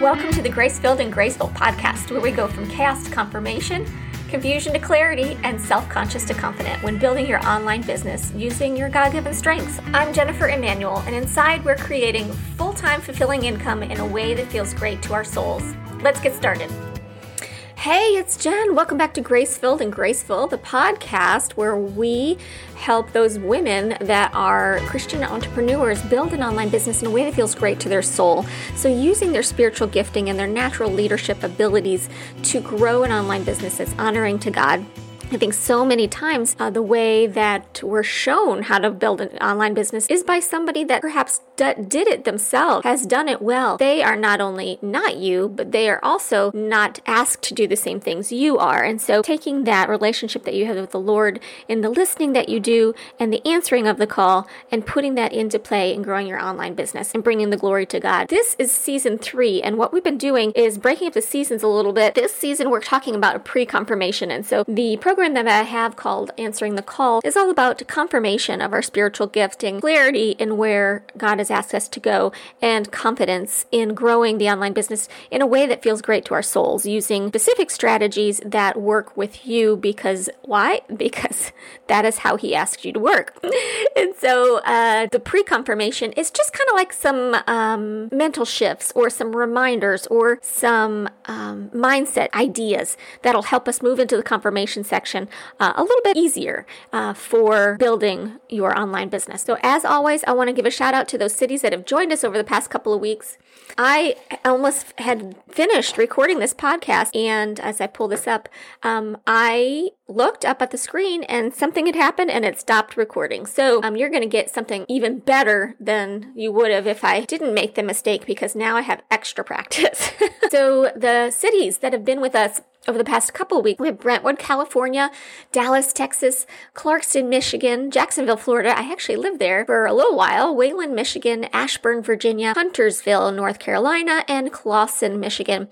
Welcome to the Grace Filled and Graceful podcast, where we go from chaos to confirmation, confusion to clarity, and self conscious to confident when building your online business using your God given strengths. I'm Jennifer Emanuel, and inside we're creating full time fulfilling income in a way that feels great to our souls. Let's get started. Hey, it's Jen. Welcome back to Grace Filled and Graceful, the podcast where we help those women that are Christian entrepreneurs build an online business in a way that feels great to their soul. So, using their spiritual gifting and their natural leadership abilities to grow an online business that's honoring to God I think so many times uh, the way that we're shown how to build an online business is by somebody that perhaps d- did it themselves, has done it well. They are not only not you, but they are also not asked to do the same things you are. And so taking that relationship that you have with the Lord in the listening that you do and the answering of the call and putting that into play and growing your online business and bringing the glory to God. This is season three. And what we've been doing is breaking up the seasons a little bit. This season, we're talking about a pre confirmation. And so the program that I have called Answering the Call is all about confirmation of our spiritual gifting, clarity in where God has asked us to go, and confidence in growing the online business in a way that feels great to our souls, using specific strategies that work with you because why? Because that is how He asked you to work. and so uh, the pre confirmation is just kind of like some um, mental shifts or some reminders or some um, mindset ideas that'll help us move into the confirmation section uh, a little bit easier uh, for building your online business. So, as always, I want to give a shout out to those cities that have joined us over the past couple of weeks. I almost had finished recording this podcast, and as I pull this up, um, I looked up at the screen and something had happened and it stopped recording. So um, you're going to get something even better than you would have if I didn't make the mistake because now I have extra practice. so the cities that have been with us over the past couple weeks. We have Brentwood, California, Dallas, Texas, Clarkston, Michigan, Jacksonville, Florida. I actually lived there for a little while. Wayland, Michigan, Ashburn, Virginia, Huntersville, North Carolina, and Clawson, Michigan.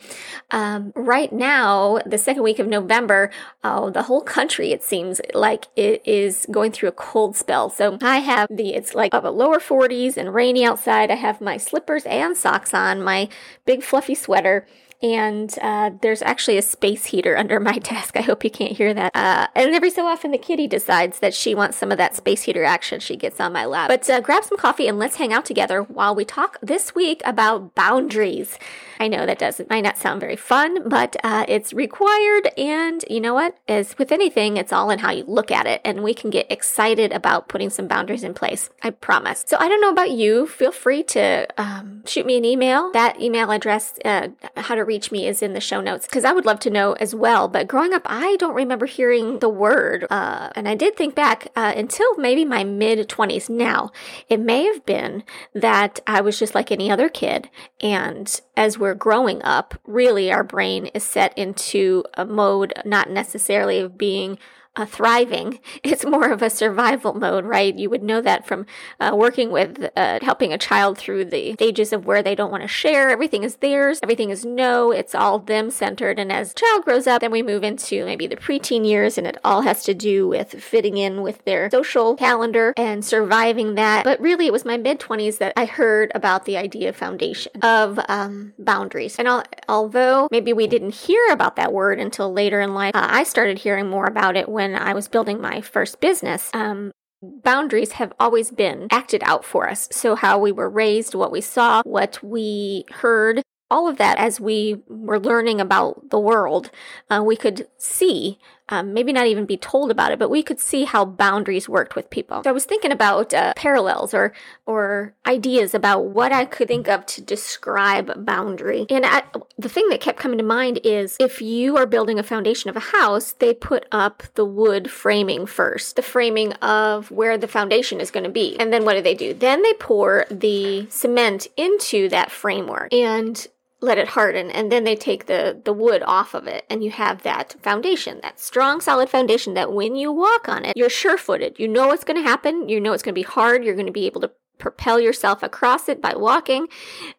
Um, right now, the second week of November, oh, the whole country, it seems like it is going through a cold spell. So I have the, it's like of a lower 40s and rainy outside. I have my slippers and socks on, my big fluffy sweater and uh, there's actually a space heater under my desk. I hope you can't hear that. Uh, and every so often, the kitty decides that she wants some of that space heater action. She gets on my lap. But uh, grab some coffee and let's hang out together while we talk this week about boundaries. I know that does it might not sound very fun, but uh, it's required. And you know what? As with anything, it's all in how you look at it. And we can get excited about putting some boundaries in place. I promise. So I don't know about you. Feel free to um, shoot me an email. That email address, uh, how to reach me, is in the show notes because I would love to know as well. But growing up, I don't remember hearing the word. Uh, and I did think back uh, until maybe my mid 20s. Now, it may have been that I was just like any other kid. And as we're growing up, really our brain is set into a mode not necessarily of being a thriving. It's more of a survival mode, right? You would know that from uh, working with uh, helping a child through the stages of where they don't want to share. Everything is theirs. Everything is no. It's all them centered. And as child grows up, then we move into maybe the preteen years, and it all has to do with fitting in with their social calendar and surviving that. But really, it was my mid twenties that I heard about the idea of foundation of um, boundaries. And al- although maybe we didn't hear about that word until later in life, uh, I started hearing more about it when when I was building my first business, um, boundaries have always been acted out for us. So, how we were raised, what we saw, what we heard, all of that as we were learning about the world, uh, we could see um, maybe not even be told about it, but we could see how boundaries worked with people. So I was thinking about uh, parallels or or ideas about what I could think of to describe boundary. And I, the thing that kept coming to mind is if you are building a foundation of a house, they put up the wood framing first, the framing of where the foundation is going to be, and then what do they do? Then they pour the cement into that framework and let it harden and then they take the the wood off of it and you have that foundation that strong solid foundation that when you walk on it you're sure-footed. You know what's going to happen. You know it's going to be hard. You're going to be able to propel yourself across it by walking.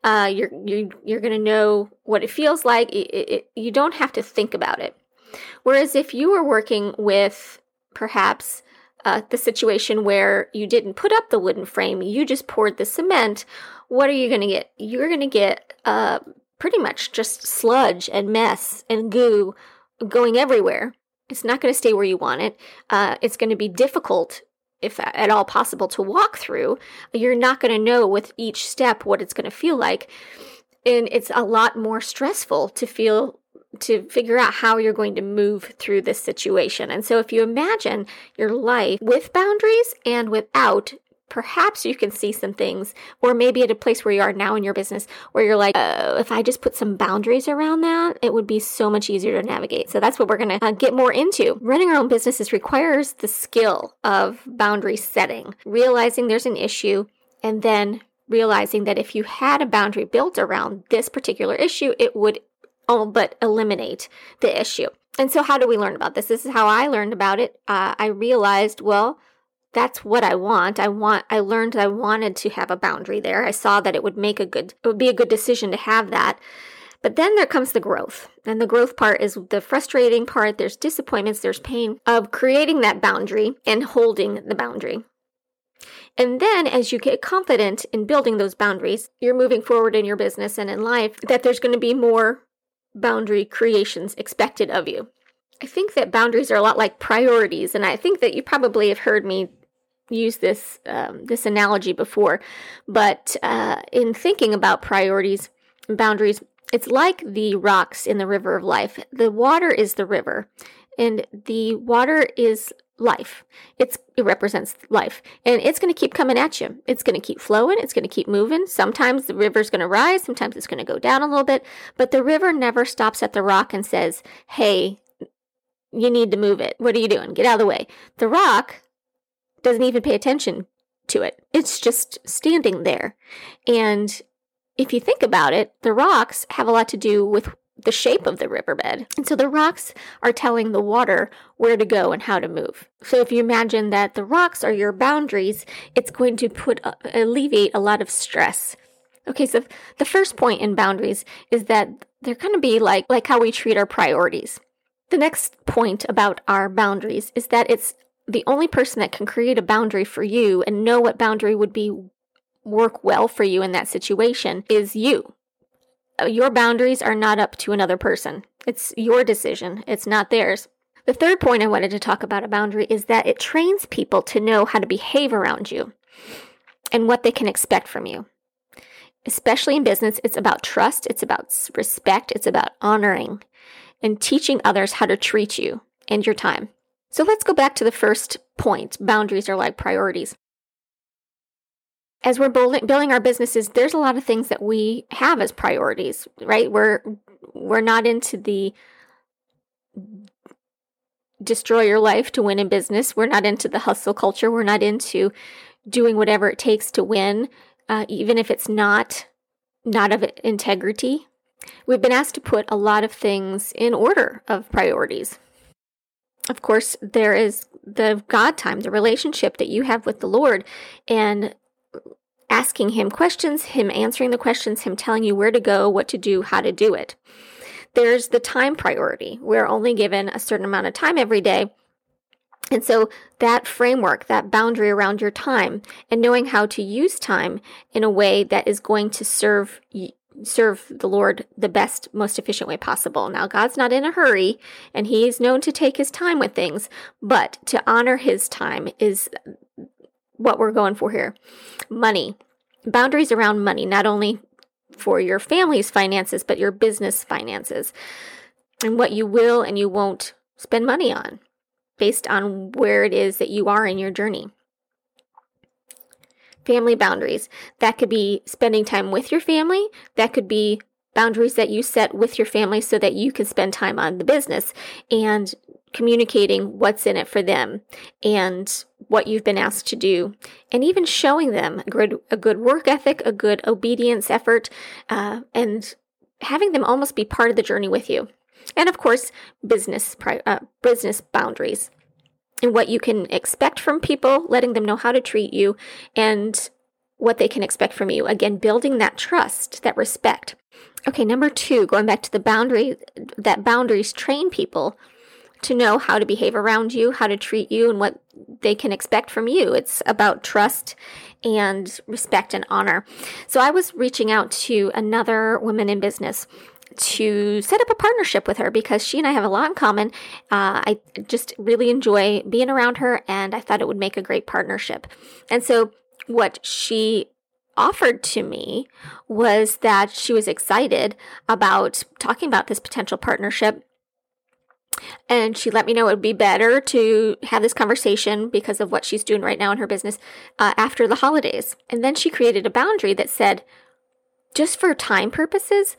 Uh, you're you, you're going to know what it feels like. It, it, you don't have to think about it. Whereas if you were working with perhaps uh, the situation where you didn't put up the wooden frame you just poured the cement what are you going to get? You're going to get uh, pretty much just sludge and mess and goo going everywhere. It's not going to stay where you want it. Uh, it's going to be difficult, if at all possible, to walk through. You're not going to know with each step what it's going to feel like. And it's a lot more stressful to feel to figure out how you're going to move through this situation. And so if you imagine your life with boundaries and without, perhaps you can see some things, or maybe at a place where you are now in your business where you're like, oh, if I just put some boundaries around that, it would be so much easier to navigate. So that's what we're going to uh, get more into. Running our own businesses requires the skill of boundary setting, realizing there's an issue, and then realizing that if you had a boundary built around this particular issue, it would all but eliminate the issue. And so, how do we learn about this? This is how I learned about it. Uh, I realized, well, that's what I want. I want. I learned I wanted to have a boundary there. I saw that it would make a good. It would be a good decision to have that. But then there comes the growth. And the growth part is the frustrating part. There's disappointments, there's pain of creating that boundary and holding the boundary. And then as you get confident in building those boundaries, you're moving forward in your business and in life, that there's going to be more boundary creations expected of you. I think that boundaries are a lot like priorities, and I think that you probably have heard me use this um, this analogy before. But uh, in thinking about priorities and boundaries, it's like the rocks in the river of life. The water is the river, and the water is life. It's it represents life, and it's going to keep coming at you. It's going to keep flowing. It's going to keep moving. Sometimes the river's going to rise. Sometimes it's going to go down a little bit. But the river never stops at the rock and says, "Hey, you need to move it. What are you doing? Get out of the way." The rock doesn't even pay attention to it. It's just standing there, and if you think about it, the rocks have a lot to do with the shape of the riverbed. And so the rocks are telling the water where to go and how to move. So if you imagine that the rocks are your boundaries, it's going to put uh, alleviate a lot of stress. Okay, so the first point in boundaries is that they're going to be like like how we treat our priorities. The next point about our boundaries is that it's the only person that can create a boundary for you and know what boundary would be work well for you in that situation is you uh, your boundaries are not up to another person. It's your decision, it's not theirs. The third point I wanted to talk about a boundary is that it trains people to know how to behave around you and what they can expect from you. Especially in business, it's about trust, it's about respect, it's about honoring and teaching others how to treat you and your time. So let's go back to the first point boundaries are like priorities as we're building our businesses, there's a lot of things that we have as priorities, right? We're we're not into the destroy your life to win in business. We're not into the hustle culture. We're not into doing whatever it takes to win, uh, even if it's not not of integrity. We've been asked to put a lot of things in order of priorities. Of course, there is the God time, the relationship that you have with the Lord, and asking him questions, him answering the questions, him telling you where to go, what to do, how to do it. There's the time priority. We're only given a certain amount of time every day. And so that framework, that boundary around your time and knowing how to use time in a way that is going to serve serve the Lord the best, most efficient way possible. Now, God's not in a hurry and He's known to take His time with things, but to honor His time is what we're going for here. Money. Boundaries around money, not only for your family's finances, but your business finances. And what you will and you won't spend money on based on where it is that you are in your journey. Family boundaries. That could be spending time with your family. That could be boundaries that you set with your family so that you can spend time on the business and communicating what's in it for them and what you've been asked to do, and even showing them a good, a good work ethic, a good obedience effort, uh, and having them almost be part of the journey with you. And of course, business uh, business boundaries and what you can expect from people, letting them know how to treat you, and what they can expect from you. Again, building that trust, that respect. Okay, number two, going back to the boundary, that boundaries train people to know how to behave around you, how to treat you, and what they can expect from you. It's about trust and respect and honor. So I was reaching out to another woman in business to set up a partnership with her because she and I have a lot in common. Uh, I just really enjoy being around her, and I thought it would make a great partnership. And so, what she offered to me was that she was excited about talking about this potential partnership. And she let me know it would be better to have this conversation because of what she's doing right now in her business uh, after the holidays. And then she created a boundary that said, just for time purposes,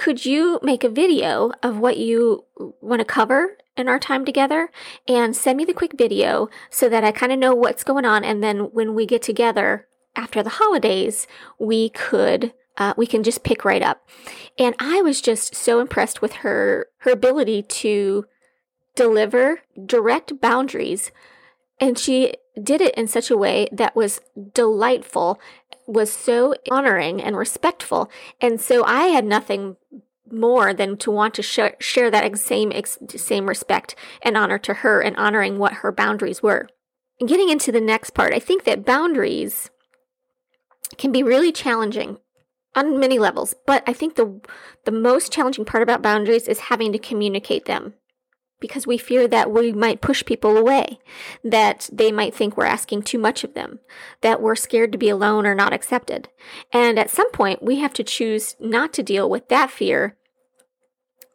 could you make a video of what you want to cover in our time together and send me the quick video so that I kind of know what's going on? And then when we get together after the holidays, we could uh, we can just pick right up. And I was just so impressed with her her ability to deliver direct boundaries, and she did it in such a way that was delightful was so honoring and respectful. And so I had nothing more than to want to sh- share that same same respect and honor to her and honoring what her boundaries were. And getting into the next part, I think that boundaries can be really challenging on many levels, but I think the the most challenging part about boundaries is having to communicate them because we fear that we might push people away, that they might think we're asking too much of them, that we're scared to be alone or not accepted. And at some point, we have to choose not to deal with that fear,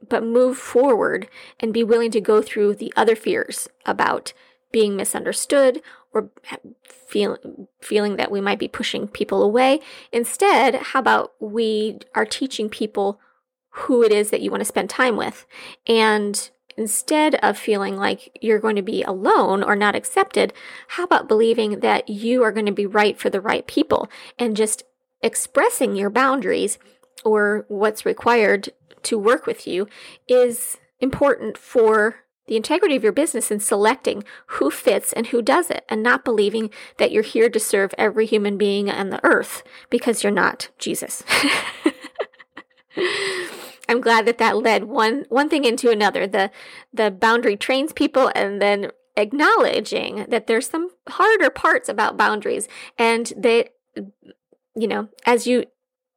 but move forward and be willing to go through the other fears about being misunderstood or feel, feeling that we might be pushing people away. Instead, how about we are teaching people who it is that you want to spend time with and instead of feeling like you're going to be alone or not accepted, how about believing that you are going to be right for the right people and just expressing your boundaries or what's required to work with you is important for the integrity of your business in selecting who fits and who doesn't, and not believing that you're here to serve every human being on the earth because you're not Jesus. I'm glad that that led one one thing into another. The the boundary trains people, and then acknowledging that there's some harder parts about boundaries, and that you know as you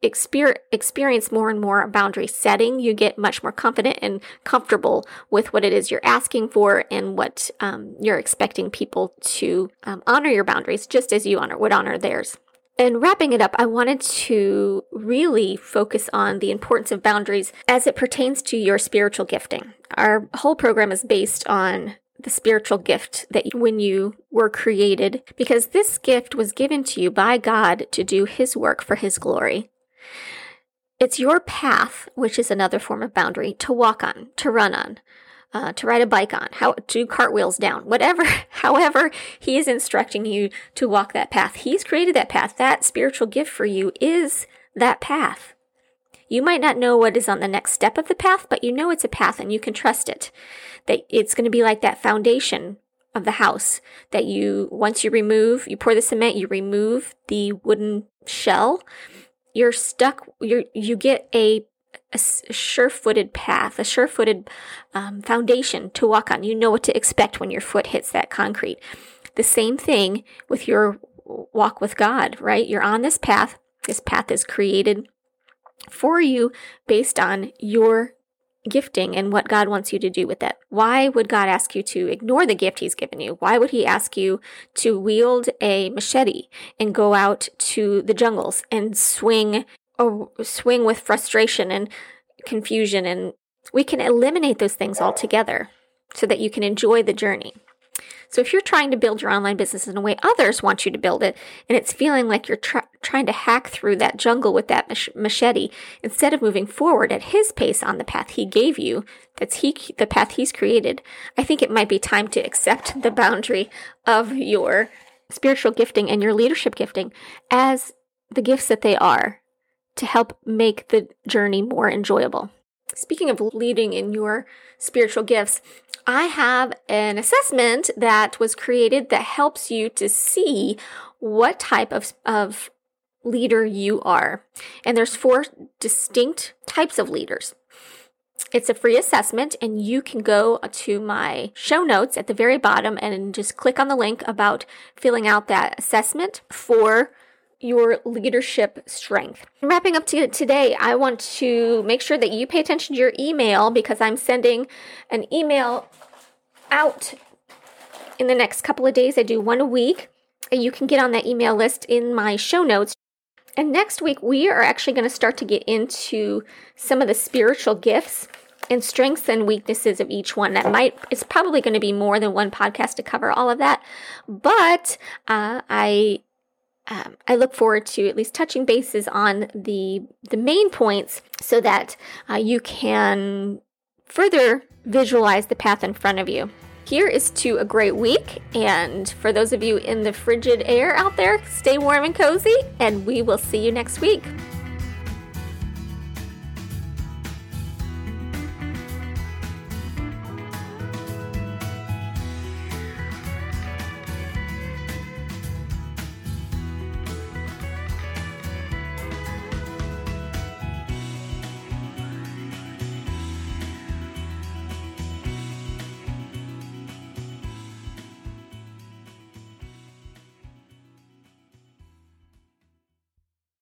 exper- experience more and more boundary setting, you get much more confident and comfortable with what it is you're asking for and what um, you're expecting people to um, honor your boundaries, just as you honor would honor theirs. And wrapping it up, I wanted to really focus on the importance of boundaries as it pertains to your spiritual gifting. Our whole program is based on the spiritual gift that when you were created, because this gift was given to you by God to do His work for His glory. It's your path, which is another form of boundary, to walk on, to run on, uh, to ride a bike on, how to cartwheels down, whatever, however he is instructing you to walk that path. He's created that path. That spiritual gift for you is that path. You might not know what is on the next step of the path, but you know it's a path and you can trust it. That it's going to be like that foundation of the house that you, once you remove, you pour the cement, you remove the wooden shell, you're stuck, you you get a a sure-footed path, a sure-footed um, foundation to walk on. You know what to expect when your foot hits that concrete. The same thing with your walk with God, right? You're on this path. This path is created for you based on your gifting and what God wants you to do with it. Why would God ask you to ignore the gift He's given you? Why would He ask you to wield a machete and go out to the jungles and swing or swing with frustration and confusion and we can eliminate those things altogether so that you can enjoy the journey. So if you're trying to build your online business in a way others want you to build it, and it's feeling like you're trying to hack through that jungle with that mach- machete, instead of moving forward at his pace on the path he gave you, that's he the path he's created, I think it might be time to accept the boundary of your spiritual gifting and your leadership gifting as the gifts that they are to help make the journey more enjoyable. Speaking of leading in your spiritual gifts, I have an assessment that was created that helps you to see what type of, of leader you are. And there's four distinct types of leaders. It's a free assessment, and you can go to my show notes at the very bottom and just click on the link about filling out that assessment for your leadership strength. Wrapping up to today, I want to make sure that you pay attention to your email because I'm sending an email out in the next couple of days. I do one a week. And you can get on that email list in my show notes. And next week, we are actually going to start to get into some of the spiritual gifts and strengths and weaknesses of each one. That might, it's probably going to be more than one podcast to cover all of that. But uh, I um, I look forward to at least touching bases on the the main points so that uh, you can further visualize the path in front of you. Here is to a great week, and for those of you in the frigid air out there, stay warm and cozy, and we will see you next week.